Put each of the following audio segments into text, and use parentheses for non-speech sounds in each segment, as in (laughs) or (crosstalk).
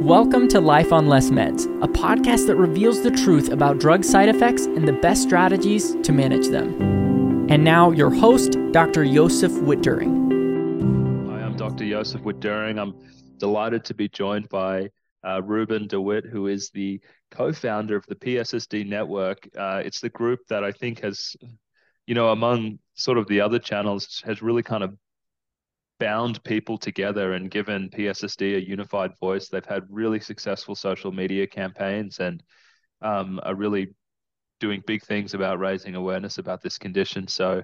Welcome to Life on Less Meds, a podcast that reveals the truth about drug side effects and the best strategies to manage them. And now, your host, Dr. Josef Witt-Doerring. Hi, I'm Dr. Josef Witt-Doerring. I'm delighted to be joined by uh, Ruben DeWitte, who is the co founder of the PSSD Network. Uh, it's the group that I think has, you know, among sort of the other channels, has really kind of bound people together and given PSSD a unified voice. They've had really successful social media campaigns and um, are really doing big things about raising awareness about this condition. So,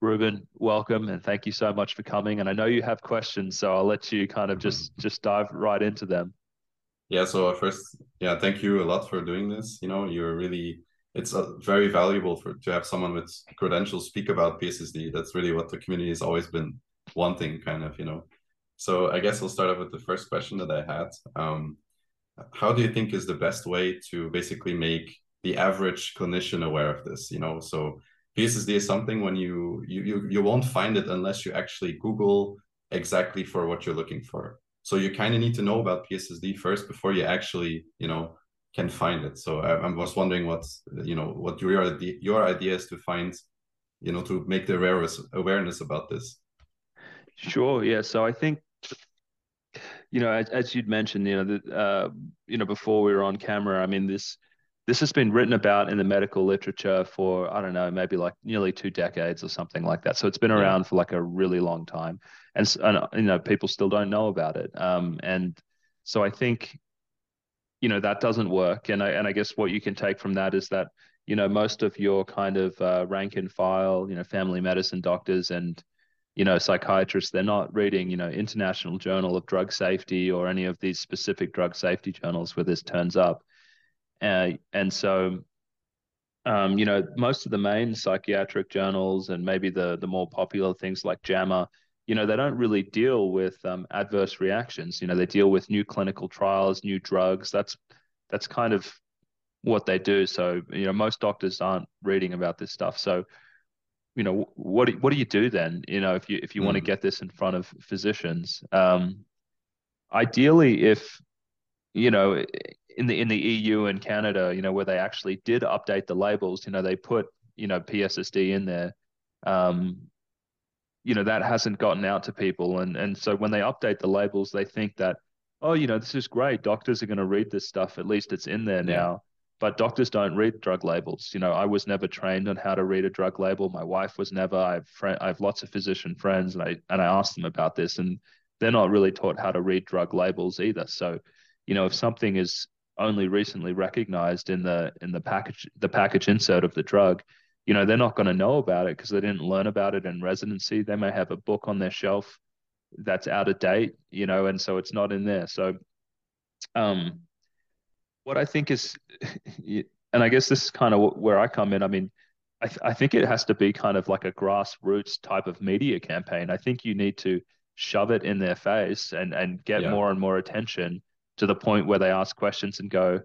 Ruben, welcome and thank you so much for coming. And I know you have questions, so I'll let you kind of just just dive right into them. Yeah. So first, yeah, thank you a lot for doing this. You know, you're really it's uh, very valuable for to have someone with credentials speak about PSSD. That's really what the community has always been one thing kind of you know. So i guess i'll start off with the first question that i had. Um, how do you think is the best way to basically make the average clinician aware of this you know? So pssd is something when you you you, you won't find it unless you actually google exactly for what you're looking for. So you kind of need to know about pssd first before you actually you know can find it. So i, I was wondering what you know what your your idea is to find you know to make the awareness awareness about this Sure. Yeah. So I think, you know, as, as you'd mentioned, you know, the, uh, you know, before we were on camera, I mean, this this has been written about in the medical literature for I don't know, maybe like nearly two decades or something like that. So it's been around yeah. for like a really long time, and, and you know, people still don't know about it. Um, and so I think, you know, that doesn't work. And I and I guess what you can take from that is that you know most of your kind of uh, rank and file, you know, family medicine doctors and you know psychiatrists they're not reading you know international journal of drug safety or any of these specific drug safety journals where this turns up. Uh, and so um, you know most of the main psychiatric journals and maybe the the more popular things like JAMA you know they don't really deal with um, adverse reactions. You know they deal with new clinical trials new drugs. That's that's kind of what they do. So you know most doctors aren't reading about this stuff. So you know what what do you do then you know if you if you mm. want to get this in front of physicians? Um, ideally if you know in the in the EU and Canada you know where they actually did update the labels you know they put you know PSSD in there. Um, you know that hasn't gotten out to people. And and so when they update the labels they think that oh you know this is great. Doctors are going to read this stuff. At least it's in there yeah. now but doctors don't read drug labels. You know, I was never trained on how to read a drug label. My wife was never. I have friend, I have lots of physician friends, and I and I asked them about this, and they're not really taught how to read drug labels either. So, you know, if something is only recently recognized in the in the package the package insert of the drug, you know, they're not going to know about it because they didn't learn about it in residency. They may have a book on their shelf that's out of date, you know, and so it's not in there. So, um, what I think is, (laughs) and I guess this is kind of where I come in. I mean, I, th- I think it has to be kind of like a grassroots type of media campaign. I think you need to shove it in their face and and get yeah. more and more attention to the point where they ask questions and go,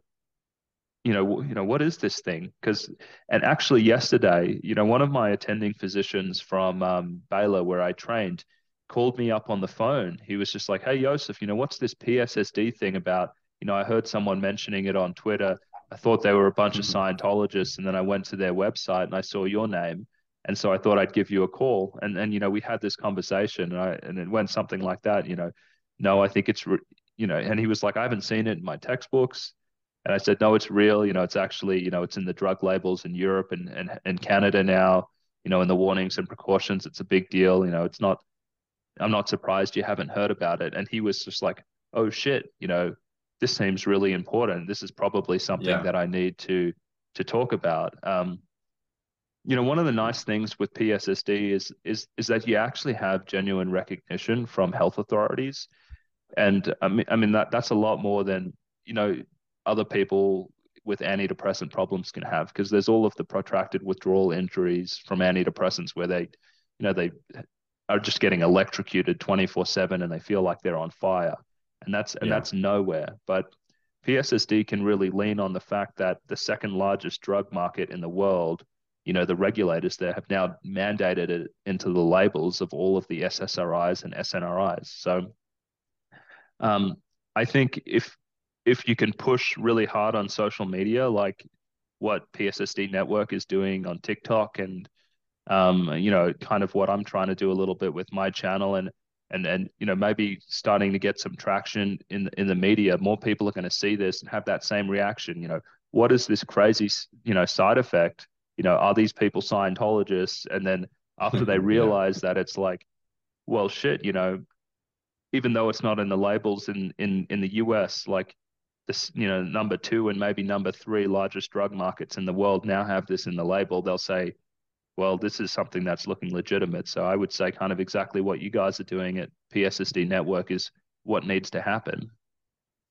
you know, you know, what is this thing? Because and actually yesterday, you know, one of my attending physicians from um, Baylor where I trained called me up on the phone. He was just like, "Hey, Josef, you know, what's this PSSD thing about?" You know, I heard someone mentioning it on Twitter. I thought they were a bunch mm-hmm. of Scientologists, and then I went to their website and I saw your name, and so I thought I'd give you a call. And and you know, we had this conversation, and I and it went something like that. You know, no, I think it's re- you know, and he was like, I haven't seen it in my textbooks. And I said, no, it's real. You know, it's actually, you know, it's in the drug labels in Europe and, and, and Canada now, you know, in the warnings and precautions. It's a big deal. You know, it's not, I'm not surprised you haven't heard about it. And he was just like, oh shit, you know, this seems really important. This is probably something yeah. that I need to to talk about. Um, you know, one of the nice things with PSSD is is is that you actually have genuine recognition from health authorities, and I mean, I mean that that's a lot more than you know other people with antidepressant problems can have because there's all of the protracted withdrawal injuries from antidepressants where they, you know, they are just getting electrocuted 24 7 and they feel like they're on fire and that's and yeah. that's nowhere. But PSSD can really lean on the fact that the second largest drug market in the world, you know, the regulators there have now mandated it into the labels of all of the SSRIs and SNRIs. So um, I think if if you can push really hard on social media, like what PSSD Network is doing on TikTok, and um, you know, kind of what I'm trying to do a little bit with my channel, and and and you know, maybe starting to get some traction in in the media. More people are going to see this and have that same reaction. You know, what is this crazy, you know, side effect? You know, are these people Scientologists? And then after they (laughs) realize yeah. that it's like, well, shit, you know, even though it's not in the labels in in in the US, like this, you know, number two and maybe number three largest drug markets in the world now have this in the label. They'll say, well, this is something that's looking legitimate. So I would say kind of exactly what you guys are doing at PSSD Network is what needs to happen.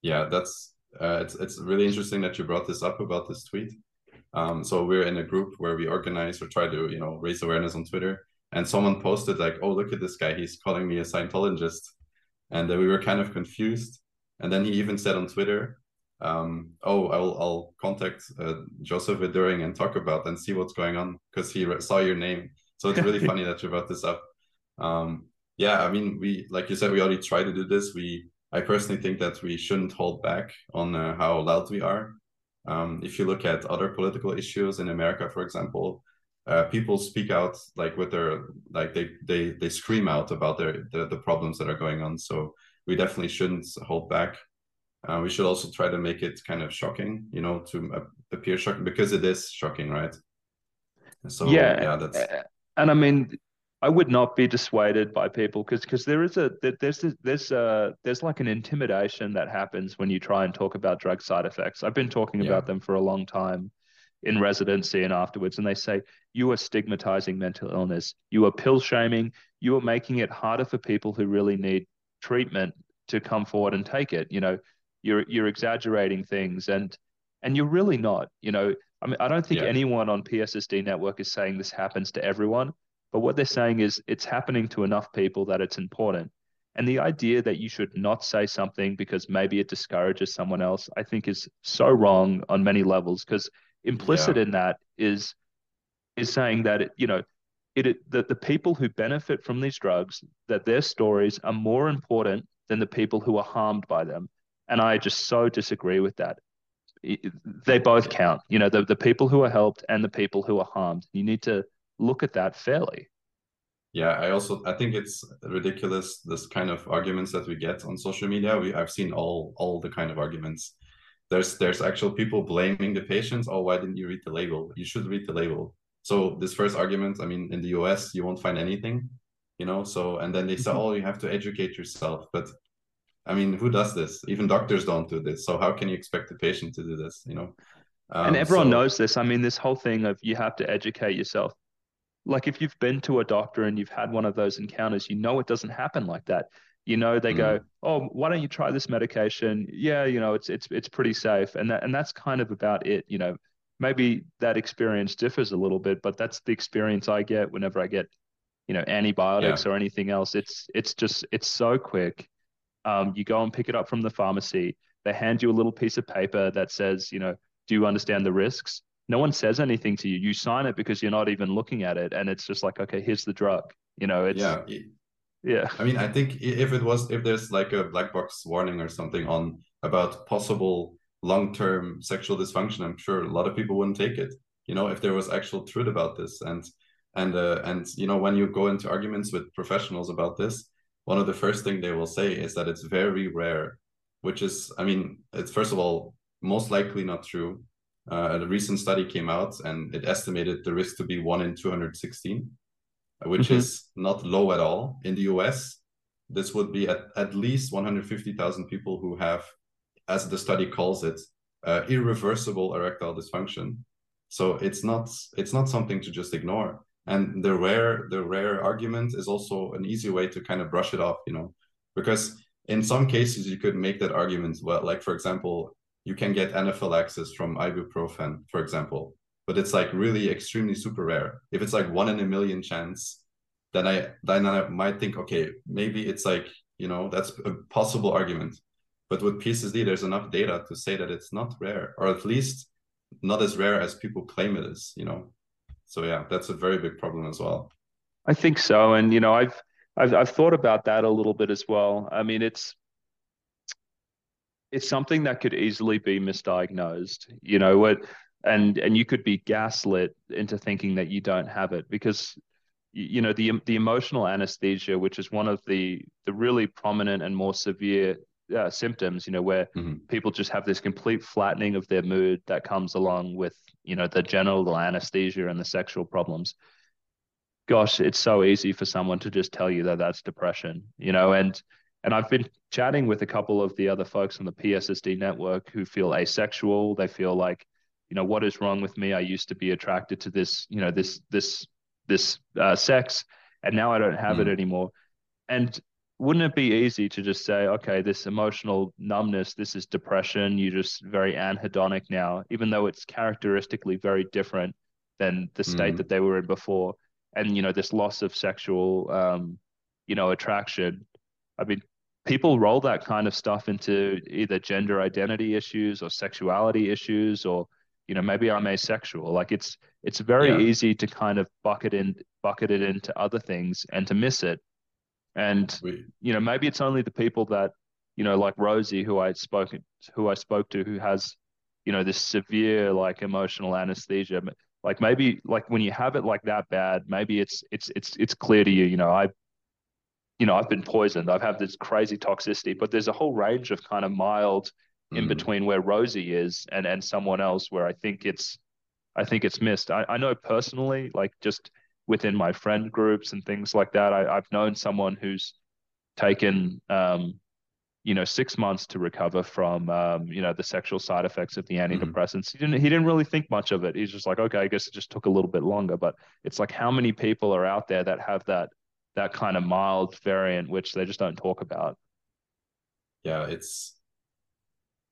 Yeah, that's uh, it's it's really interesting that you brought this up about this tweet. Um, so we're in a group where we organize or try to you know raise awareness on Twitter, and someone posted like, "Oh, look at this guy! He's calling me a Scientologist," and uh, we were kind of confused. And then he even said on Twitter, um, "Oh, I'll I'll contact uh, Josef Witt-Doerring and talk about and see what's going on because he saw your name." So it's really (laughs) funny that you brought this up. Um, yeah, I mean, we like you said, we already try to do this. We I personally think that we shouldn't hold back on uh, how loud we are. Um, if you look at other political issues in America, for example, uh, people speak out like with their like they they they scream out about their the, the problems that are going on. So we definitely shouldn't hold back. Uh, we should also try to make it kind of shocking, you know, to appear shocking because it is shocking, right? So yeah, yeah, that's and I mean I would not be dissuaded by people because because there is a there's there's a there's like an intimidation that happens when you try and talk about drug side effects. I've been talking yeah. about them for a long time in residency and afterwards, and they say you are stigmatizing mental illness, you are pill shaming, you are making it harder for people who really need treatment to come forward and take it. You know, you're you're exaggerating things, and and you're really not. You know, I mean, I don't think yeah. anyone on PSSD network is saying this happens to everyone but what they're saying is it's happening to enough people that it's important. And the idea that you should not say something because maybe it discourages someone else, I think is so wrong on many levels because implicit yeah. in that is is saying that it, you know it, it that the people who benefit from these drugs that their stories are more important than the people who are harmed by them and i just so disagree with that they both count you know the, the people who are helped and the people who are harmed you need to look at that fairly. Yeah, I also I think it's ridiculous this kind of arguments that we get on social media. We I've seen all all the kind of arguments. There's there's actual people blaming the patients. Oh, why didn't you read the label? You should read the label. So this first argument, I mean, in the US, you won't find anything, you know. So and then they say, mm-hmm. oh, you have to educate yourself. But I mean, who does this? Even doctors don't do this. So how can you expect the patient to do this? You know. Um, and everyone so, knows this. I mean, this whole thing of you have to educate yourself like if you've been to a doctor and you've had one of those encounters, you know it doesn't happen like that. You know they mm. go, "Oh, why don't you try this medication?" Yeah, you know it's it's it's pretty safe, and that and that's kind of about it. You know, maybe that experience differs a little bit, but that's the experience I get whenever I get, you know, antibiotics yeah. or anything else. It's it's just it's so quick. Um, you go and pick it up from the pharmacy. They hand you a little piece of paper that says, you know, do you understand the risks? no one says anything to you. You sign it because you're not even looking at it, and it's just like, okay, here's the drug. You know, it's yeah, yeah. I mean, I think if it was if there's like a black box warning or something on about possible long term sexual dysfunction, I'm sure a lot of people wouldn't take it. You know, if there was actual truth about this, and and uh, and you know, when you go into arguments with professionals about this, one of the first thing they will say is that it's very rare, which is, I mean, it's first of all most likely not true uh, a recent study came out and it estimated the risk to be 1 in 216, which mm-hmm. is not low at all. In the US, this would be at, at least 150,000 people who have, as the study calls it, uh, irreversible erectile dysfunction. So it's not it's not something to just ignore. And the rare the rare argument is also an easy way to kind of brush it off, you know, because in some cases you could make that argument well, like for example, you can get anaphylaxis from ibuprofen, for example, but it's like really extremely super rare. If it's like one in a million chance, then I then I might think, okay, maybe it's like you know that's a possible argument. But with PSSD, there's enough data to say that it's not rare, or at least not as rare as people claim it is. You know, so yeah, that's a very big problem as well. I think so, and you know, I've I've I've thought about that a little bit as well. I mean, it's it's something that could easily be misdiagnosed. You know what? And and you could be gaslit into thinking that you don't have it because you know the the emotional anesthesia, which is one of the the really prominent and more severe uh, symptoms, you know, where mm-hmm. people just have this complete flattening of their mood that comes along with, you know, the general anesthesia and the sexual problems. Gosh, it's so easy for someone to just tell you that that's depression, you know, and and I've been chatting with a couple of the other folks on the PSSD network who feel asexual. They feel like, you know, what is wrong with me? I used to be attracted to this, you know, this this this uh, sex, and now I don't have mm. it anymore. And wouldn't it be easy to just say, okay, this emotional numbness, this is depression. You're just very anhedonic now, even though it's characteristically very different than the state mm. that they were in before. And you know, this loss of sexual, um, you know, attraction. I mean, people roll that kind of stuff into either gender identity issues or sexuality issues, or you know, maybe I'm asexual. Like it's it's very yeah. easy to kind of bucket in bucket it into other things and to miss it and you know, maybe it's only the people that, you know, like Rosie, who I spoke who I spoke to, who has, you know, this severe like emotional anesthesia. Like maybe like when you have it like that bad, maybe it's it's it's it's clear to you, you know, I you know, I've been poisoned. I've had this crazy toxicity, but there's a whole range of kind of mild in mm. between where Rosie is and and someone else where I think it's I think it's missed. I, I know personally, like just within my friend groups and things like that. I, have known someone who's taken, um, you know, six months to recover from, um, you know, the sexual side effects of the mm-hmm. antidepressants. Mm-hmm. He didn't, he didn't really think much of it. He's just like, okay, I guess it just took a little bit longer. But it's like, how many people are out there that have that, that kind of mild variant, which they just don't talk about? Yeah, it's,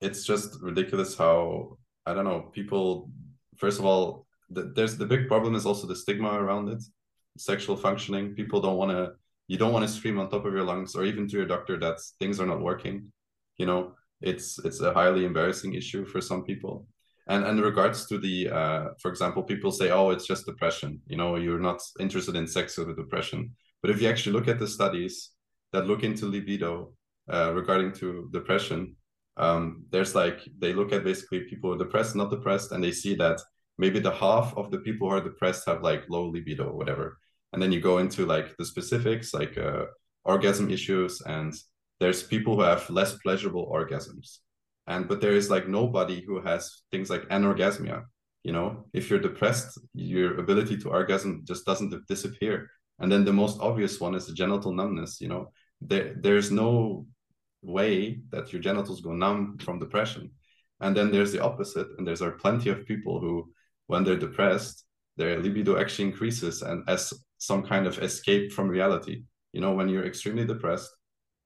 it's just ridiculous how I don't know people. First of all, the, there's the big problem is also the stigma around it sexual functioning. People don't want to you don't want to scream on top of your lungs or even to your doctor that things are not working. You know it's it's a highly embarrassing issue for some people. And, in regards to the uh, for example people say oh it's just depression. You know you're not interested in sex with depression. But if you actually look at the studies that look into libido uh, regarding to depression um, there's like they look at basically people depressed not depressed and they see that maybe the half of the people who are depressed have like low libido or whatever. And then you go into like the specifics like uh, orgasm issues and there's people who have less pleasurable orgasms. And but there is like nobody who has things like anorgasmia you know? If you're depressed your ability to orgasm just doesn't disappear. And then the most obvious one is the genital numbness you know? There there's no way that your genitals go numb from depression. And then there's the opposite and there's are plenty of people who when they're depressed, their libido actually increases and as some kind of escape from reality. You know, when you're extremely depressed,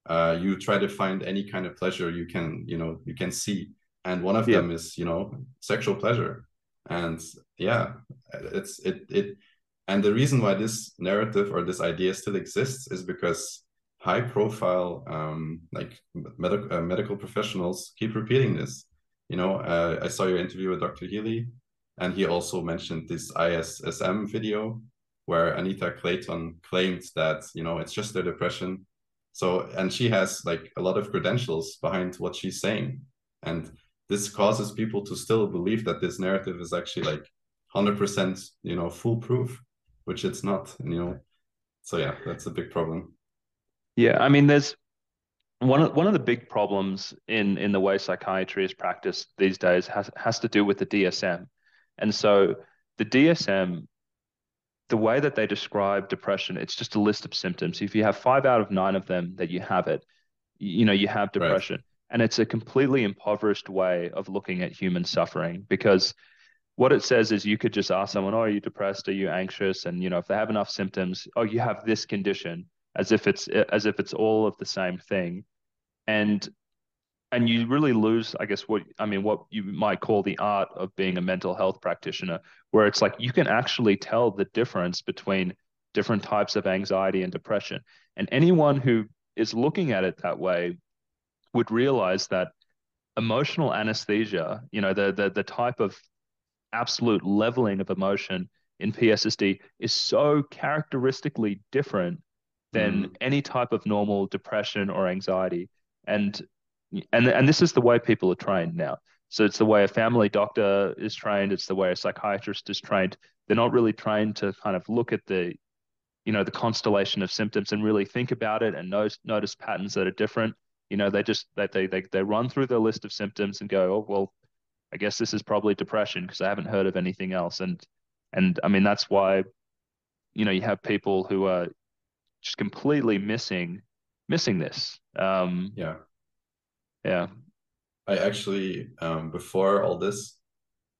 uh, you try to find any kind of pleasure you can, you know, you can see. And one of yeah. them is, you know, sexual pleasure. And yeah, it's it it and the reason why this narrative or this idea still exists is because high profile um, like medical uh, medical professionals keep repeating this. You know, uh, I saw your interview with Dr. Healy and he also mentioned this ISSM video where Anita Clayton claimed that, you know, it's just a depression. So, and she has like a lot of credentials behind what she's saying. And this causes people to still believe that this narrative is actually like 100%, you know, foolproof, which it's not, you know. So, yeah, that's a big problem. Yeah. I mean, there's, one of, one of the big problems in, in the way psychiatry is practiced these days has, has to do with the DSM. And so the DSM, the way that they describe depression, it's just a list of symptoms. If you have five out of nine of them that you have it, you know, you have depression. Right. And it's a completely impoverished way of looking at human suffering because what it says is you could just ask someone, oh, are you depressed? Are you anxious? And, you know, if they have enough symptoms, oh, you have this condition as if it's as if it's all of the same thing. And and you really lose i guess what i mean what you might call the art of being a mental health practitioner where it's like you can actually tell the difference between different types of anxiety and depression and anyone who is looking at it that way would realize that emotional anesthesia you know the the, the type of absolute leveling of emotion in pssd is so characteristically different than mm. any type of normal depression or anxiety and and and this is the way people are trained now. So it's the way a family doctor is trained. It's the way a psychiatrist is trained. They're not really trained to kind of look at the, you know, the constellation of symptoms and really think about it and notice notice patterns that are different. You know, they just they they they, they run through the list of symptoms and go, oh well, I guess this is probably depression because I haven't heard of anything else. And and I mean that's why, you know, you have people who are just completely missing missing this. Um, yeah, yeah. I actually um, before all this,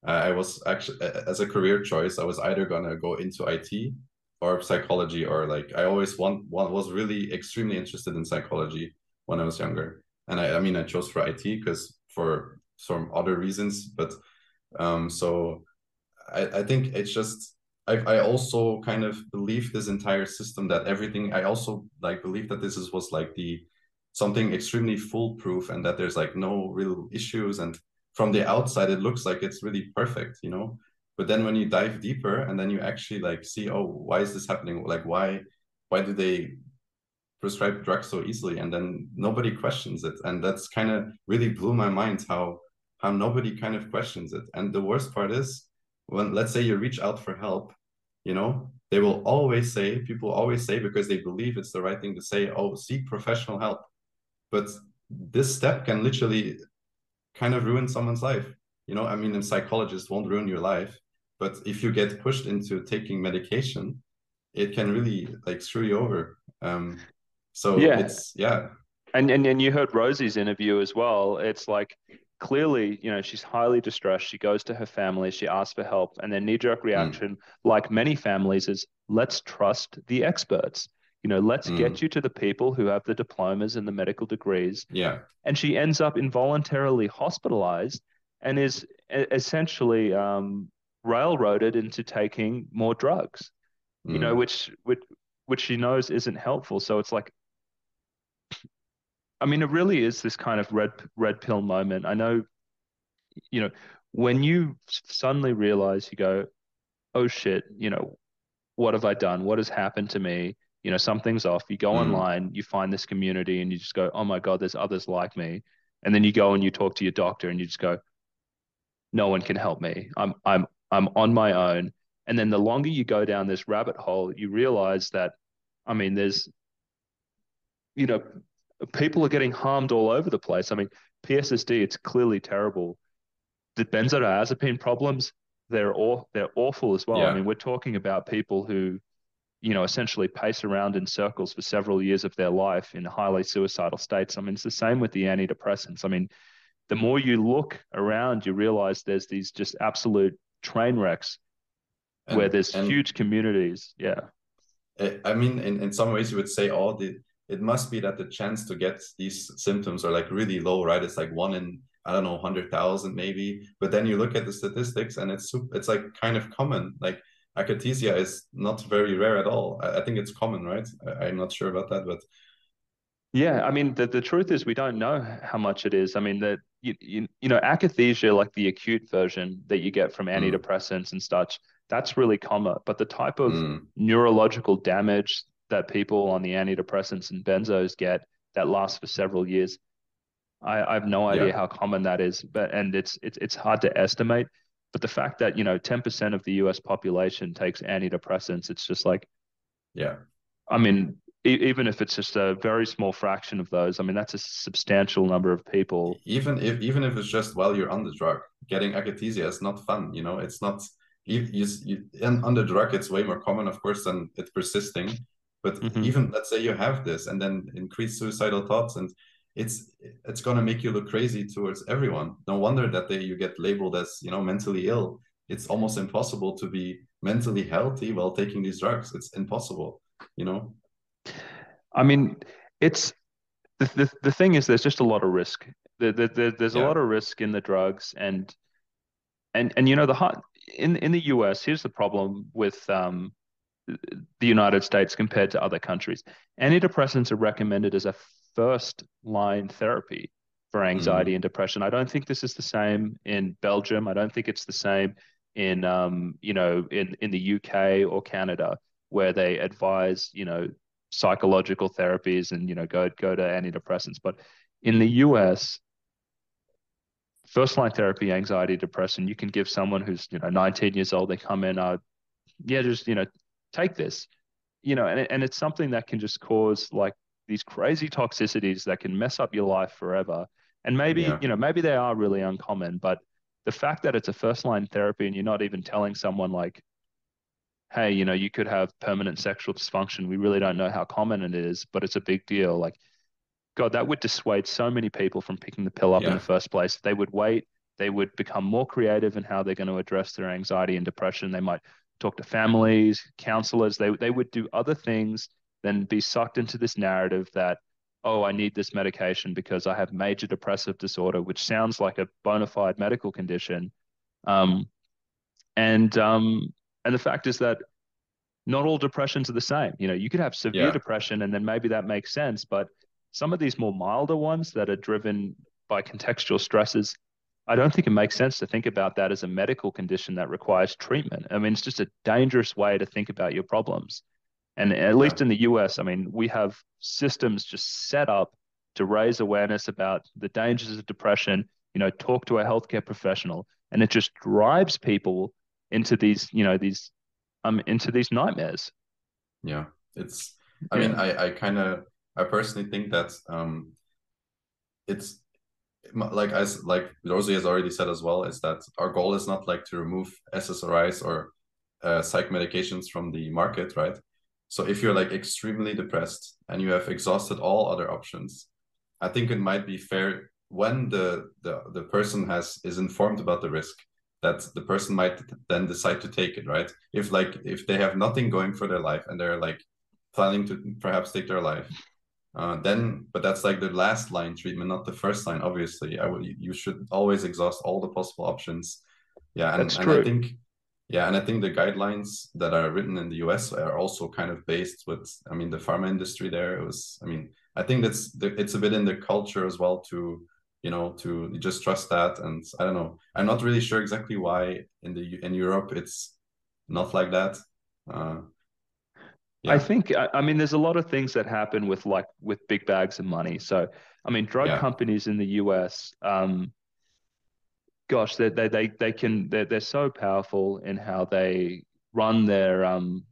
I was actually as a career choice, I was either gonna go into IT or psychology or like I always want one was really extremely interested in psychology when I was younger. And I, I mean I chose for IT because for some other reasons, but um so I, I think it's just I, I also kind of believe this entire system that everything I also like believe that this is was like the something extremely foolproof and that there's like no real issues. And from the outside it looks like it's really perfect you know? But then when you dive deeper and then you actually like see oh why is this happening? Like why why do they prescribe drugs so easily? And then nobody questions it. And that's kind of really blew my mind how how nobody kind of questions it. And the worst part is when let's say you reach out for help you know they will always say people always say because they believe it's the right thing to say oh seek professional help but this step can literally kind of ruin someone's life. You know i mean a psychologist won't ruin your life but if you get pushed into taking medication it can really like screw you over. Um so yeah. it's yeah. And and, and you heard rosie's interview as well. It's like clearly you know she's highly distressed. She goes to her family. She asks for help. And their knee-jerk hmm. reaction mm. like many families is let's trust the experts you know let's mm. get you to the people who have the diplomas and the medical degrees yeah and she ends up involuntarily hospitalized and is essentially um, railroaded into taking more drugs mm. you know mm. which which which she knows isn't helpful so it's like i mean it really is this kind of red red pill moment i know you know when you suddenly realize you go oh shit you know what have i done what has happened to me you know something's off. You go mm. online you find this community and you just go oh my god there's others like me. And then you go and you talk to your doctor and you just go no one can help me. I'm i'm i'm on my own. And then the longer you go down this rabbit hole you realize that i mean there's you know people are getting harmed all over the place. I mean pssd it's clearly terrible. The benzodiazepine problems they're all they're awful as well. Yeah. i mean we're talking about people who you know, essentially pace around in circles for several years of their life in highly suicidal states. I mean, it's the same with the antidepressants. I mean, the more you look around, you realize there's these just absolute train wrecks and, where there's huge communities. Yeah. I mean, in, in some ways, you would say, oh, the, it must be that the chance to get these symptoms are like really low, right? It's like one in, I don't know, 100,000 maybe. But then you look at the statistics and it's, it's like kind of common. Like akathisia is not very rare at all. I, I think it's common, right? I, am not sure about that, but yeah, I mean the, the truth is we don't know how much it is. I mean that you, you, you know akathisia like the acute version that you get from mm. antidepressants mm. and such that's really common. But the type of mm. neurological damage that people on the antidepressants and benzos get that lasts for several years, I, I have no idea yeah. how common that is. But and it's it's it's hard to estimate. But the fact that, you know, 10% of the US population takes antidepressants, it's just like, yeah. I mean, e- even if it's just a very small fraction of those, I mean, that's a substantial number of people. Even if, even if it's just while you're on the drug, getting akathisia is not fun. You know, it's not, you, you, you and on the drug, it's way more common, of course, than it persisting. But mm-hmm. even let's say you have this and then increased suicidal thoughts and it's it's going to make you look crazy towards everyone. No wonder that they you get labeled as you know mentally ill. It's almost impossible to be mentally healthy while taking these drugs. It's impossible you know? I mean it's the, the, the thing is there's just a lot of risk. The, the, the there's yeah. a lot of risk in the drugs and and and you know the hot in in the us here's the problem with um the united states compared to other countries. Antidepressants are recommended as a first line therapy for anxiety mm. and depression. I don't think this is the same in Belgium. I don't think it's the same in um, you know in in the UK or Canada where they advise you know psychological therapies and you know go go to antidepressants. But in the US, first line therapy, anxiety, depression, you can give someone who's, you know, 19 years old, they come in, uh, yeah, just, you know, take this, you know, and, and it's something that can just cause like these crazy toxicities that can mess up your life forever. And maybe, yeah. you know, maybe they are really uncommon, but the fact that it's a first line therapy and you're not even telling someone like, hey, you know, you could have permanent sexual dysfunction. We really don't know how common it is, but it's a big deal. Like, God, that would dissuade so many people from picking the pill up yeah. in the first place. They would wait. They would become more creative in how they're going to address their anxiety and depression. They might talk to families, counselors. They they would do other things than be sucked into this narrative that oh, I need this medication because I have major depressive disorder, which sounds like a bona fide medical condition. Um, and um, and the fact is that not all depressions are the same. You know, you could have severe yeah. depression, and then maybe that makes sense. But some of these more milder ones that are driven by contextual stresses, I don't think it makes sense to think about that as a medical condition that requires treatment. I mean, it's just a dangerous way to think about your problems. And at least in the US, I mean, we have systems just set up to raise awareness about the dangers of depression, you know, talk to a healthcare professional, and it just drives people into these, you know, these um into these nightmares. Yeah. It's I yeah. mean, I I kind of I personally think that um it's like as like Rosie has already said as well, is that our goal is not like to remove SSRIs or uh, psych medications from the market, right? So if you're like extremely depressed and you have exhausted all other options, I think it might be fair when the the, the person has is informed about the risk that the person might then decide to take it, right? If like if they have nothing going for their life and they're like planning to perhaps take their life, uh, then but that's like the last line treatment, not the first line. Obviously, I would you should always exhaust all the possible options. Yeah, and, and I think yeah, and I think the guidelines that are written in the US are also kind of based with, I mean, the pharma industry there. It was, I mean, I think that's it's a bit in the culture as well to, you know, to just trust that. And I don't know, I'm not really sure exactly why in the in Europe it's not like that. Uh, yeah. I think I mean there's a lot of things that happen with like with big bags of money. So I mean drug yeah. companies in the US um, gosh, they they they, they can they're, they're so powerful in how they run their um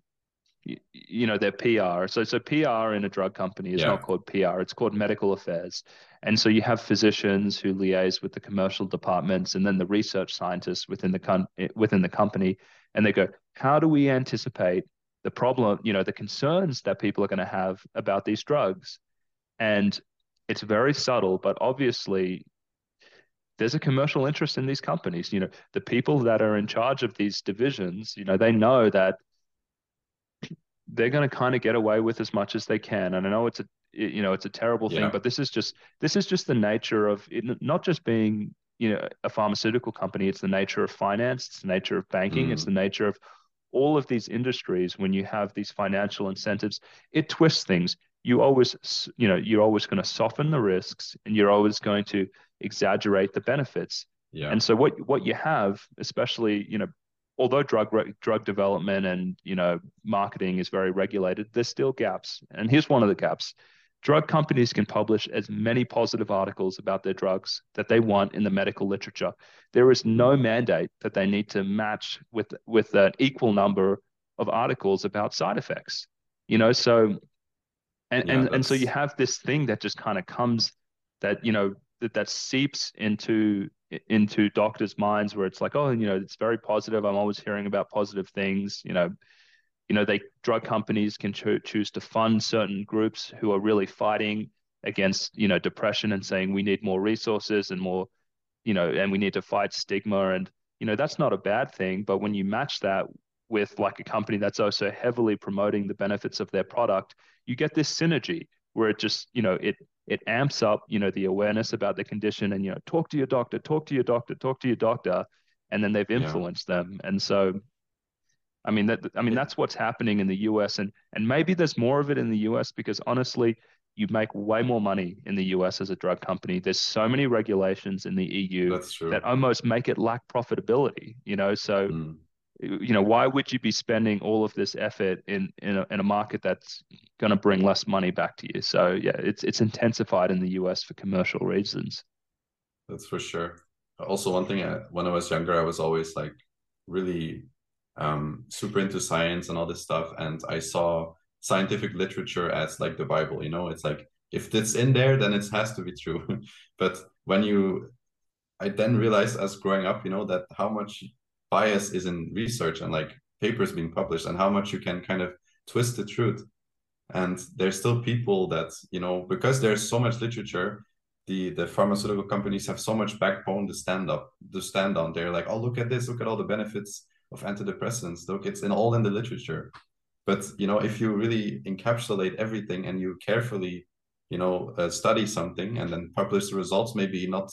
you, know their PR. So so PR in a drug company is yeah. not called PR; it's called medical affairs. And so you have physicians who liaise with the commercial departments, and then the research scientists within the con- within the company, and they go, how do we anticipate the problem? You know, the concerns that people are going to have about these drugs, and it's very subtle, but obviously there's a commercial interest in these companies. You know, the people that are in charge of these divisions, you know, they know that they're going to kind of get away with as much as they can. And I know it's a, you know, it's a terrible thing, yeah. but this is just, this is just the nature of it, not just being, you know, a pharmaceutical company. It's the nature of finance. It's the nature of banking. Mm. It's the nature of all of these industries. When you have these financial incentives, it twists things. You always, you know, you're always going to soften the risks and you're always going to, exaggerate the benefits. Yeah. And so what what you have, especially you know, although drug drug development and you know marketing is very regulated, there's still gaps. And here's one of the gaps: drug companies can publish as many positive articles about their drugs that they want in the medical literature. There is no mandate that they need to match with with an equal number of articles about side effects. You know, so and yeah, and, and so you have this thing that just kind of comes that you know that that seeps into into doctors' minds where it's like, oh, you know, it's very positive. I'm always hearing about positive things. You know, you know, they drug companies can cho- choose to fund certain groups who are really fighting against you know depression and saying we need more resources and more, you know, and we need to fight stigma and you know that's not a bad thing. But when you match that with like a company that's also heavily promoting the benefits of their product, you get this synergy where it just you know it it amps up you know the awareness about the condition and you know talk to your doctor talk to your doctor talk to your doctor and then they've influenced yeah. them. And so i mean that i mean that's what's happening in the us and and maybe there's more of it in the us because honestly you make way more money in the us as a drug company. There's so many regulations in the eu that almost make it lack profitability you know? So mm. You know why would you be spending all of this effort in in a, in a market that's going to bring less money back to you? So yeah it's it's intensified in the us for commercial reasons. That's for sure. Also one thing I, uh, when i was younger i was always like really um, super into science and all this stuff and i saw scientific literature as like the bible you know? It's like if it's in there then it has to be true. (laughs) But when you i then realized as growing up you know that how much bias is in research and like papers being published and how much you can kind of twist the truth. And there's still people that you know because there's so much literature the the pharmaceutical companies have so much backbone to stand up to stand on. They're like oh look at this. Look at all the benefits of antidepressants. Look it's in all in the literature. But you know if you really encapsulate everything and you carefully you know uh, study something and then publish the results maybe not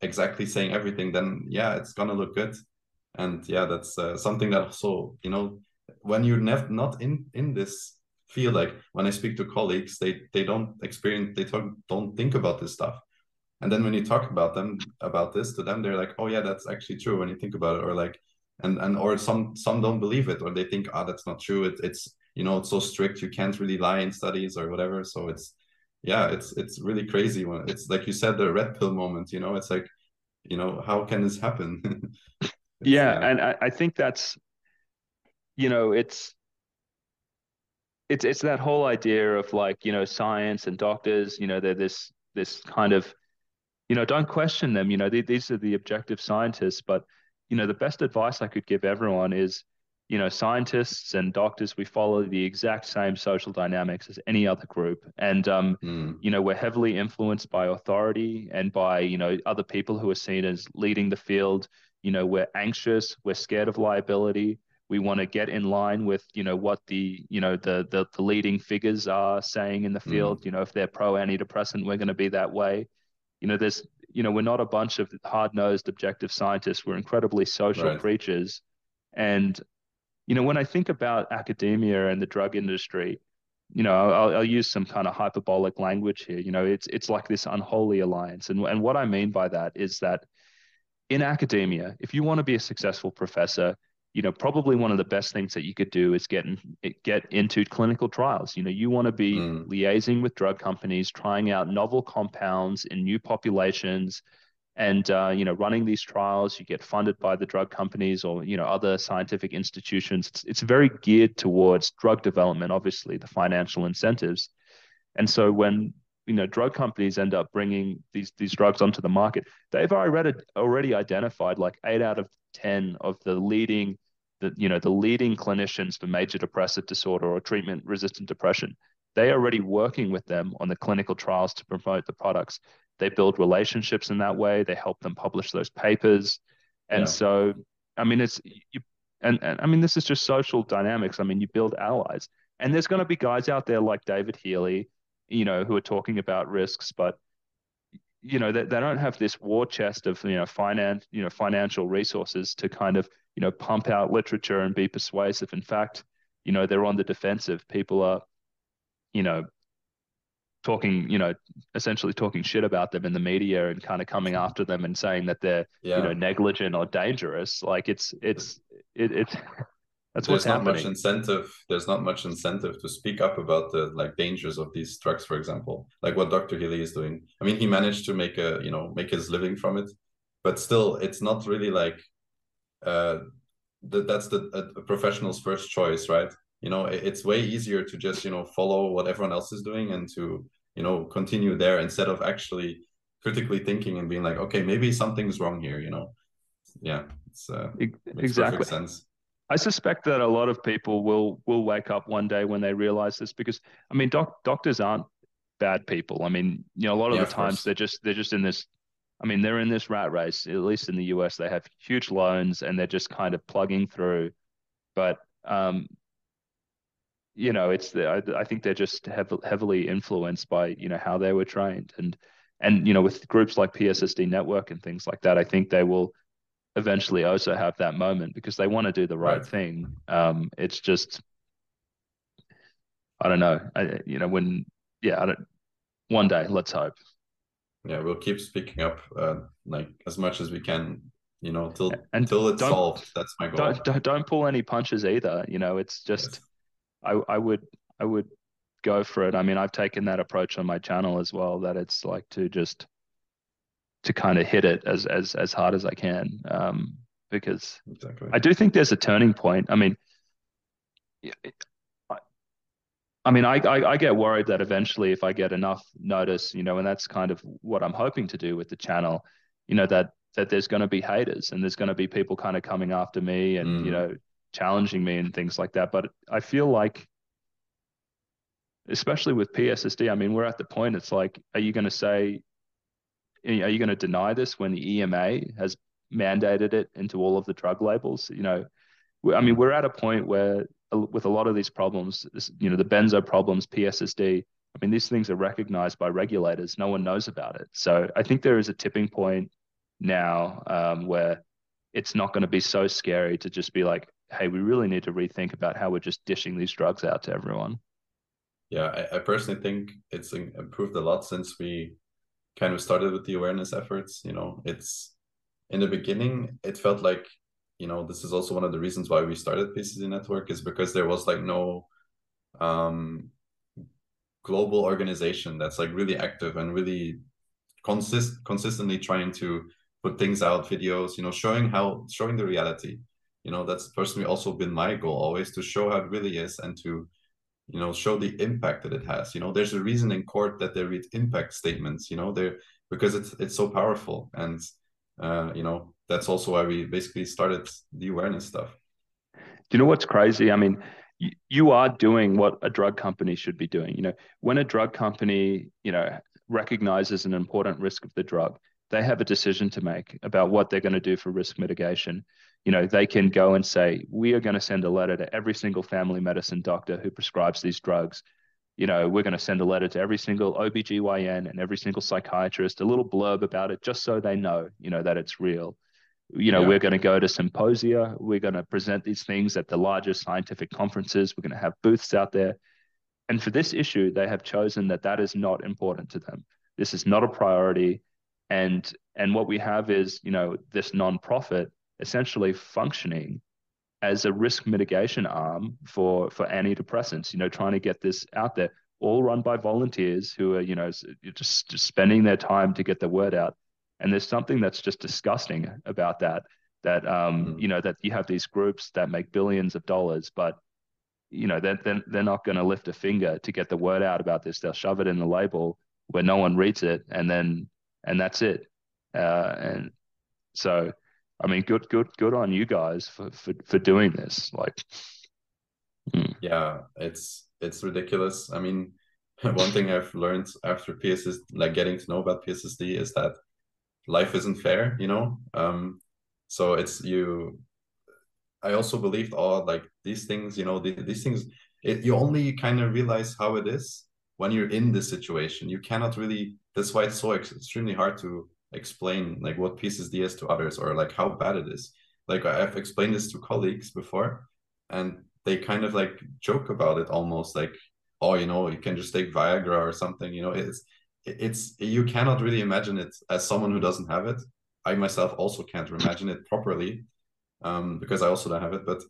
exactly saying everything then yeah it's gonna look good and yeah that's uh, something that also you know when you're nev- not in in this field like when i speak to colleagues they they don't experience they talk, don't think about this stuff. And then when you talk about them about this to them they're like oh yeah that's actually true when you think about it or like and and or some some don't believe it or they think oh that's not true. It, it's you know it's so strict. You can't really lie in studies or whatever. So it's yeah it's it's really crazy when it's like you said the red pill moment you know? It's like you know how can this happen (laughs) yeah, uh, and I, I think that's you know it's it's it's that whole idea of like you know science and doctors you know they're this this kind of you know don't question them you know they, these are the objective scientists but you know the best advice i could give everyone is you know scientists and doctors we follow the exact same social dynamics as any other group and um, mm. you know we're heavily influenced by authority and by you know other people who are seen as leading the field you know we're anxious we're scared of liability we want to get in line with you know what the you know the the, the leading figures are saying in the mm. field mm. you know if they're pro antidepressant we're going to be that way you know there's you know we're not a bunch of hard-nosed objective scientists we're incredibly social right. creatures and you know when i think about academia and the drug industry you know I'll, I'll use some kind of hyperbolic language here you know it's it's like this unholy alliance and and what i mean by that is that in academia, if you want to be a successful professor, you know, probably one of the best things that you could do is get in, get into clinical trials. You know, you want to be mm. liaising with drug companies, trying out novel compounds in new populations, and uh, you know, running these trials. You get funded by the drug companies or you know other scientific institutions. It's, it's very geared towards drug development. Obviously, the financial incentives, and so when you know drug companies end up bringing these these drugs onto the market. They've already already identified like 8 out of 10 of the leading the you know the leading clinicians for major depressive disorder or treatment resistant depression. They are already working with them on the clinical trials to promote the products. They build relationships in that way. They help them publish those papers. And yeah. so i mean it's you and, and i mean this is just social dynamics. I mean you build allies. And there's going to be guys out there like david healy you know, who are talking about risks, but you know, they, they don't have this war chest of, you know, finance, you know, financial resources to kind of, you know, pump out literature and be persuasive. In fact, you know, they're on the defensive. People are, you know, talking, you know, essentially talking shit about them in the media and kind of coming after them and saying that they're, yeah. you know, negligent or dangerous. Like it's, it's, it, it's, that's there's not happening. much incentive. There's not much incentive to speak up about the like dangers of these drugs, for example, like what Dr. Healy is doing. I mean, he managed to make a you know make his living from it, but still, it's not really like uh, that. That's the a, a professional's first choice, right? You know, it, it's way easier to just you know follow what everyone else is doing and to you know continue there instead of actually critically thinking and being like, okay, maybe something's wrong here. You know, yeah, it's uh, exactly sense. I suspect that a lot of people will will wake up one day when they realize this because I mean doc, doctors aren't bad people. I mean, you know, a lot of yeah, the times they're just they're just in this I mean, they're in this rat race. At least in the US, they have huge loans and they're just kind of plugging through. But um, you know, it's the, I, I think they're just hev- heavily influenced by you know how they were trained and and you know with groups like PSSD Network and things like that, I think they will eventually also have that moment because they want to do the right, right. thing. Um, it's just, I don't know. I, you know, when, yeah, I don't, one day, let's hope. Yeah, we'll keep speaking up, uh, like as much as we can, you know, till until it's solved. That's my goal. Don't, don't, don't pull any punches either. You know, it's just yes. I I would I would go for it. I mean, I've taken that approach on my channel as well. That it's like to just to kind of hit it as as as hard as I can, um, because exactly. I do think there's a turning point. I mean, I, I mean, I, I I get worried that eventually, if I get enough notice, you know, and that's kind of what I'm hoping to do with the channel, you know, that that there's going to be haters and there's going to be people kind of coming after me and mm. you know challenging me and things like that. But I feel like especially with PSSD, I mean, we're at the point, it's like, are you going to say, are you going to deny this when the EMA has mandated it into all of the drug labels? You know, I mean, we're at a point where with a lot of these problems, you know, the benzo problems, PSSD, I mean, these things are recognized by regulators. No one knows about it. So I think there is a tipping point now um, where it's not going to be so scary to just be like, hey, we really need to rethink about how we're just dishing these drugs out to everyone yeah I, I personally think it's improved a lot since we kind of started with the awareness efforts you know it's in the beginning it felt like you know this is also one of the reasons why we started PSSD network is because there was like no um global organization that's like really active and really consist consistently trying to put things out videos you know showing how showing the reality. You know that's personally also been my goal always to show how it really is and to you know show the impact that it has. You know there's a reason in court that they read impact statements you know they're because it's it's so powerful. And uh, you know that's also why we basically started the awareness stuff. Do you know what's crazy? I mean you, you are doing what a drug company should be doing. You know when a drug company you know recognizes an important risk of the drug they have a decision to make about what they're going to do for risk mitigation you know, they can go and say, we are going to send a letter to every single family medicine doctor who prescribes these drugs. You know, we're going to send a letter to every single OBGYN and every single psychiatrist, a little blurb about it, just so they know, you know, that it's real. You know, yeah. we're going to go to symposia. We're going to present these things at the largest scientific conferences. We're going to have booths out there. And for this issue, they have chosen that that is not important to them. This is not a priority. And and what we have is, you know, this nonprofit essentially functioning as a risk mitigation arm for for antidepressants you know trying to get this out there all run by volunteers who are you know just, just spending their time to get the word out. And there's something that's just disgusting about that that um mm. you know that you have these groups that make billions of dollars but you know they're, they're, they're not going to lift a finger to get the word out about this. They'll shove it in the label where no one reads it and then and that's it. Uh, and so I mean, good, good, good on you guys for for, for doing this. Like, hmm. yeah, it's it's ridiculous. I mean, (laughs) one thing I've learned after PSSD, like getting to know about PSSD, is that life isn't fair. You know, um, so it's you. I also believed all like these things. You know, the, these things. It, you only kind of realize how it is when you're in this situation. You cannot really. That's why it's so ex- extremely hard to explain like what PSSD is to others or like how bad it is. Like I've explained this to colleagues before, and they kind of like joke about it almost like, oh, you know, you can just take Viagra or something. You know, it's it's you cannot really imagine it as someone who doesn't have it. I myself also can't imagine it properly, um, because I also don't have it. But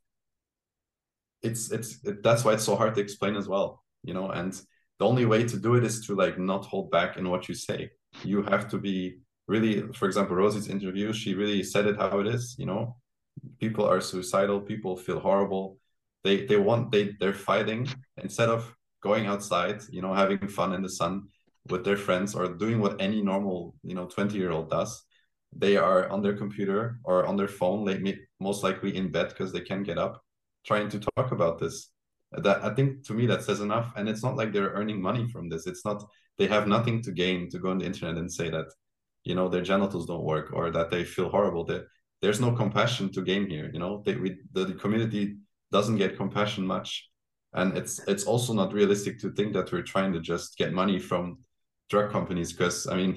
it's it's it, that's why it's so hard to explain as well. You know, and the only way to do it is to like not hold back in what you say. You have to be really, for example, Rosie's interview, she really said it how it is. You know, people are suicidal. People feel horrible. They they want they they're fighting instead of going outside. You know, having fun in the sun with their friends or doing what any normal you know 20 year old does they are on their computer or on their phone may, most likely in bed because they can't get up trying to talk about this that i think to me that says enough and it's not like they're earning money from this it's not they have nothing to gain to go on the internet and say that you know their genitals don't work or that they feel horrible that there's no compassion to gain here you know? They we, the community doesn't get compassion much. And it's it's also not realistic to think that we're trying to just get money from drug companies because i mean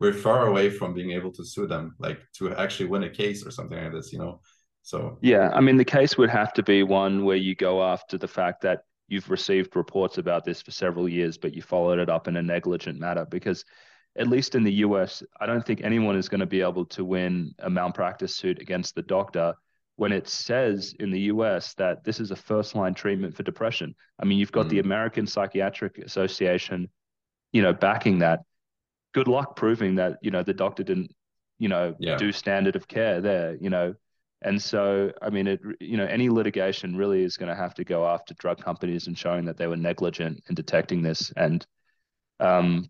we're far away from being able to sue them like to actually win a case or something like this you know? So yeah i mean the case would have to be one where you go after the fact that you've received reports about this for several years but you followed it up in a negligent manner because at least in the US, I don't think anyone is going to be able to win a malpractice suit against the doctor when it says in the US that this is a first line treatment for depression. I mean, you've got mm. the American Psychiatric Association, you know, backing that. Good luck proving that, you know, the doctor didn't, you know, yeah. do standard of care there, you know. And so, I mean, it, you know, any litigation really is going to have to go after drug companies and showing that they were negligent in detecting this. And um,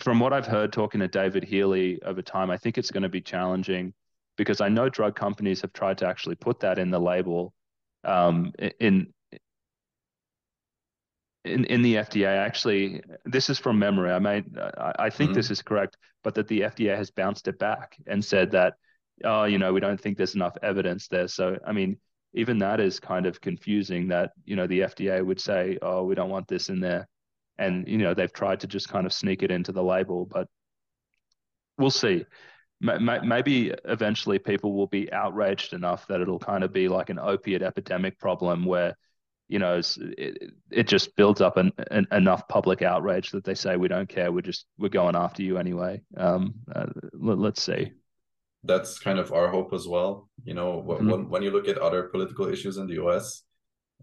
from what I've heard talking to David Healy over time, I think it's going to be challenging because I know drug companies have tried to actually put that in the label um, in in in the FDA. Actually, this is from memory. I may I, I think mm-hmm. this is correct, but that the FDA has bounced it back and said that oh, you know, we don't think there's enough evidence there. So I mean, even that is kind of confusing. That you know the FDA would say, oh, we don't want this in there and you know they've tried to just kind of sneak it into the label, but we'll see. Maybe eventually people will be outraged enough that it'll kind of be like an opiate epidemic problem where you know it, it just builds up an, an, enough public outrage that they say we don't care we're just we're going after you anyway um, uh, let, us see that's kind of our hope as well you know mm-hmm. when, when you look at other political issues in the us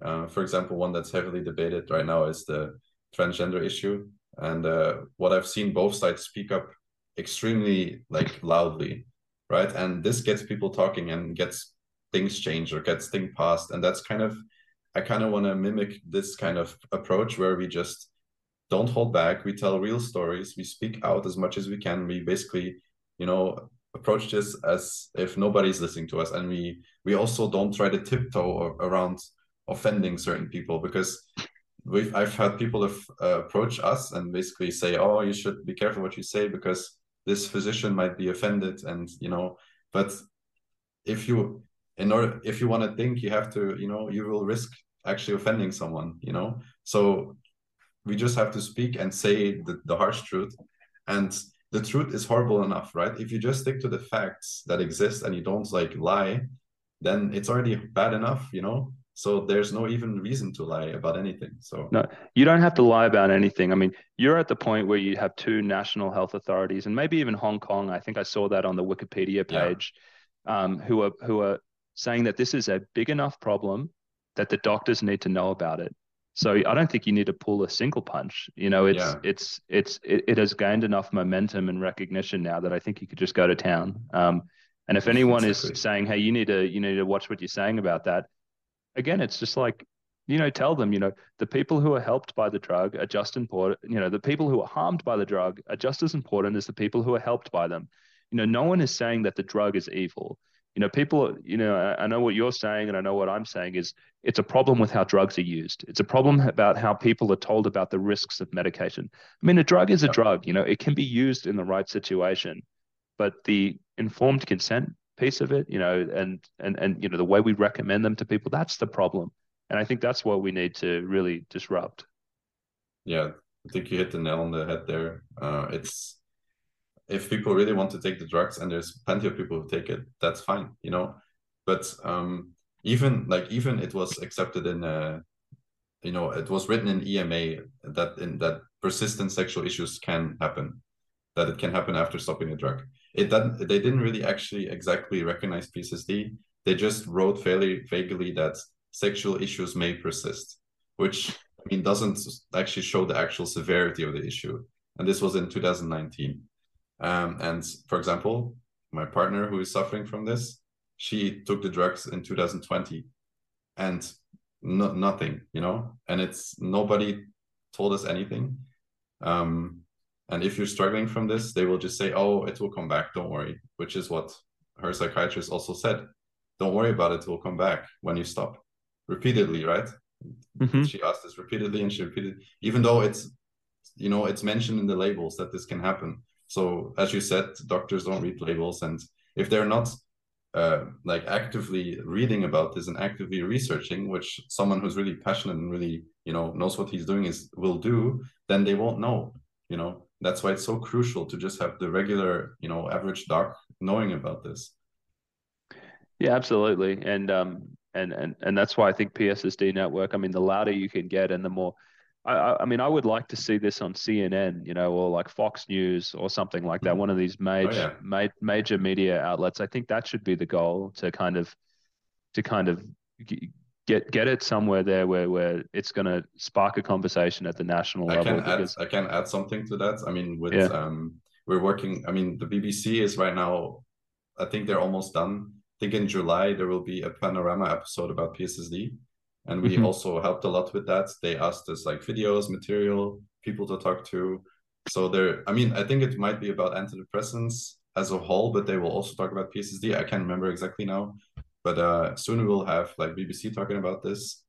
uh, for example one that's heavily debated right now is the transgender issue. And uh, what i've seen both sides speak up extremely like loudly right? And this gets people talking and gets things changed or gets things passed. And that's kind of i kind of want to mimic this kind of approach where we just don't hold back. We tell real stories. We speak out as much as we can. We basically you know approach this as if nobody's listening to us. And we we also don't try to tiptoe around offending certain people because we've I've had people have, uh, approach us and basically say, "Oh, you should be careful what you say because this physician might be offended," and you know. But if you, in order, if you want to think, you have to, you know, you will risk actually offending someone, you know. So we just have to speak and say the, the harsh truth, and the truth is horrible enough, right? If you just stick to the facts that exist and you don't like lie, then it's already bad enough, you know so there's no even reason to lie about anything so no you don't have to lie about anything i mean you're at the point where you have two national health authorities and maybe even hong kong i think i saw that on the wikipedia page yeah. um, who are who are saying that this is a big enough problem that the doctors need to know about it so i don't think you need to pull a single punch you know it's yeah. it's it's it, it, has gained enough momentum and recognition now that i think you could just go to town um, and if anyone exactly. is saying hey you need to you need to watch what you're saying about that again, it's just like, you know, tell them, you know, the people who are helped by the drug are just important. You know, the people who are harmed by the drug are just as important as the people who are helped by them. You know, no one is saying that the drug is evil. You know, people, you know, I, I know what you're saying and I know what I'm saying is it's a problem with how drugs are used. It's a problem about how people are told about the risks of medication. I mean, a drug is a drug, you know, it can be used in the right situation, but the informed consent piece of it, you know, and and and you know the way we recommend them to people. That's the problem, and I think that's what we need to really disrupt. Yeah, I think you hit the nail on the head there. Uh, it's if people really want to take the drugs, and there's plenty of people who take it, that's fine, you know. But um, even like even it was accepted in uh, you know, it was written in EMA that in that persistent sexual issues can happen, that it can happen after stopping a drug it doesn't they didn't really actually exactly recognize PSSD. They just wrote fairly vaguely that sexual issues may persist, which I mean doesn't actually show the actual severity of the issue. And this was in 2019. Um, and for example, my partner who is suffering from this, she took the drugs in 2020 and no, nothing, you know, and it's nobody told us anything. Um, and if you're struggling from this, they will just say, oh, it will come back. Don't worry, which is what her psychiatrist also said. Don't worry about it. It will come back when you stop repeatedly, right? Mm-hmm. She asked this repeatedly and she repeated, even though it's, you know, it's mentioned in the labels that this can happen. So as you said, doctors don't read labels. And if they're not uh, like actively reading about this and actively researching, which someone who's really passionate and really, you know, knows what he's doing is will do, then they won't know, you know that's why it's so crucial to just have the regular you know average doc knowing about this yeah absolutely and um and and and that's why i think pssd network i mean the louder you can get and the more I, I mean, I would like to see this on CNN, you know, or like Fox News or something like that. One of these major, oh, yeah. ma- major media outlets. I think that should be the goal to kind of, to kind of get get it somewhere there where where it's going to spark a conversation at the national I level. Can because... add, I can add something to that. I mean, with yeah. um, we're working. I mean, the BBC is right now. I think they're almost done. I think in July there will be a panorama episode about PSSD and we mm-hmm. also helped a lot with that they asked us like videos material people to talk to so there i mean i think it might be about antidepressants as a whole but they will also talk about pssd i can't remember exactly now but uh, soon we will have like bbc talking about this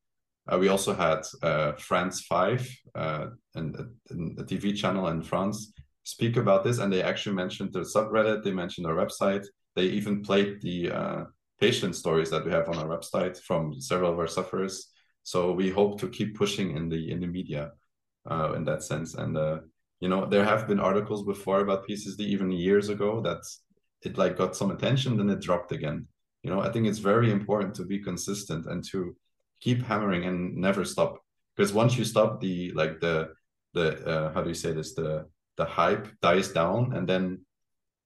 uh, we also had uh, france 5 uh, and, and a tv channel in france speak about this and they actually mentioned the subreddit they mentioned our website they even played the uh, patient stories that we have on our website from several of our sufferers. So we hope to keep pushing in the in the media uh, in that sense. And uh, you know, there have been articles before about PSSD even years ago that it like got some attention, then it dropped again. You know, I think it's very important to be consistent and to keep hammering and never stop. Because once you stop, the like the the uh, how do you say this? The the hype dies down and then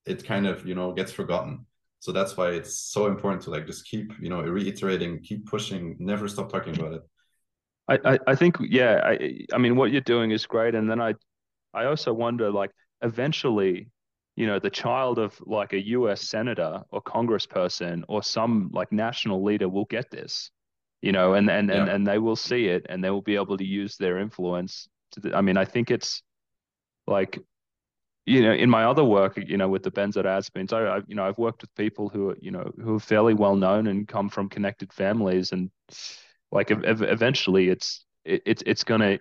it kind of you know gets forgotten. So that's why it's so important to like just keep you know reiterating keep pushing never stop talking about it. I i, I think yeah i i mean what you're doing is great. And then i i also wonder like eventually you know the child of like a us senator or congressperson or some like national leader will get this you know and and yeah. and, and they will see it and they will be able to use their influence to the, i mean i think it's like you know, in my other work, you know, with the benzodiazepines, I, I, you know, I've worked with people who are, you know, who are fairly well known and come from connected families, and like ev- eventually, it's it, it's it's gonna,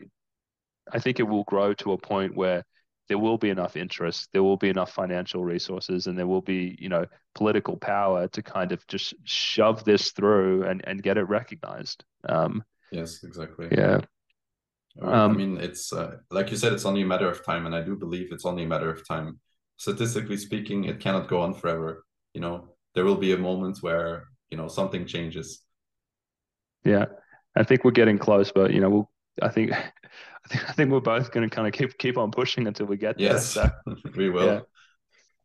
I think it will grow to a point where there will be enough interest, there will be enough financial resources, and there will be, you know, political power to kind of just shove this through and and get it recognized. Um, yes, exactly. Yeah. Um, I mean, it's uh, like you said, it's only a matter of time, and I do believe it's only a matter of time. Statistically speaking, it cannot go on forever. You know, there will be a moment where you know something changes. Yeah, I think we're getting close, but you know, we'll. I think, (laughs) I think, I think we're both going to kind of keep keep on pushing until we get there. Yes, so, (laughs) we will.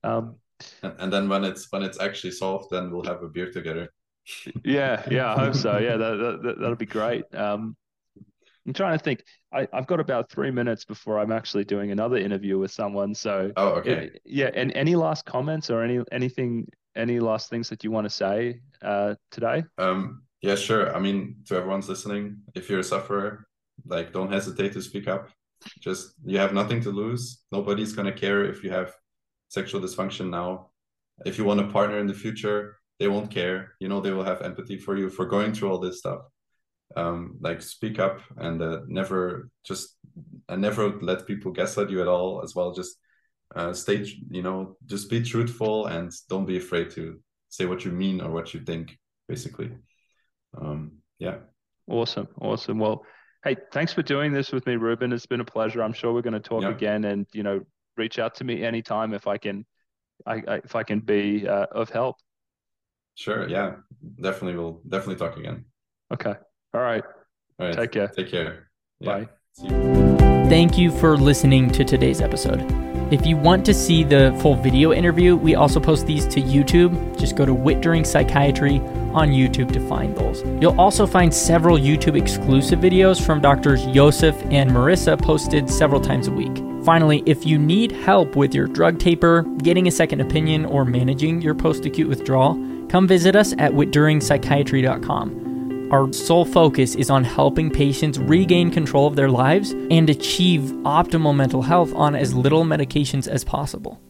Yeah. Um, and, and then when it's when it's actually solved, then we'll have a beer together. (laughs) yeah, yeah, I hope so. Yeah, that, that that'll be great. Um, I'm trying to think. I, have got about three minutes before I'm actually doing another interview with someone. So, oh, okay, yeah. And any last comments or any anything, any last things that you want to say uh, today? Um, yeah, sure. I mean, to everyone's listening, if you're a sufferer, like, don't hesitate to speak up. Just you have nothing to lose. Nobody's gonna care if you have sexual dysfunction now. If you want a partner in the future, they won't care. You know, they will have empathy for you for going through all this stuff um, like speak up and uh, never just and never let people guess at you at all as well just uh, stay you know just be truthful and don't be afraid to say what you mean or what you think basically um, yeah awesome awesome well hey thanks for doing this with me ruben it's been a pleasure i'm sure we're going to talk yeah. again and you know reach out to me anytime if i can I, I if i can be uh, of help sure yeah definitely we'll definitely talk again okay all right. All right. Take care. Take care. Yeah. Bye. Thank you for listening to today's episode. If you want to see the full video interview, we also post these to YouTube. Just go to Witt-Doerring Psychiatry on YouTube to find those. You'll also find several YouTube exclusive videos from doctors Josef and Marissa posted several times a week. Finally, if you need help with your drug taper, getting a second opinion, or managing your post acute withdrawal, come visit us at wittdoerringpsychiatry.com. Our sole focus is on helping patients regain control of their lives and achieve optimal mental health on as little medications as possible.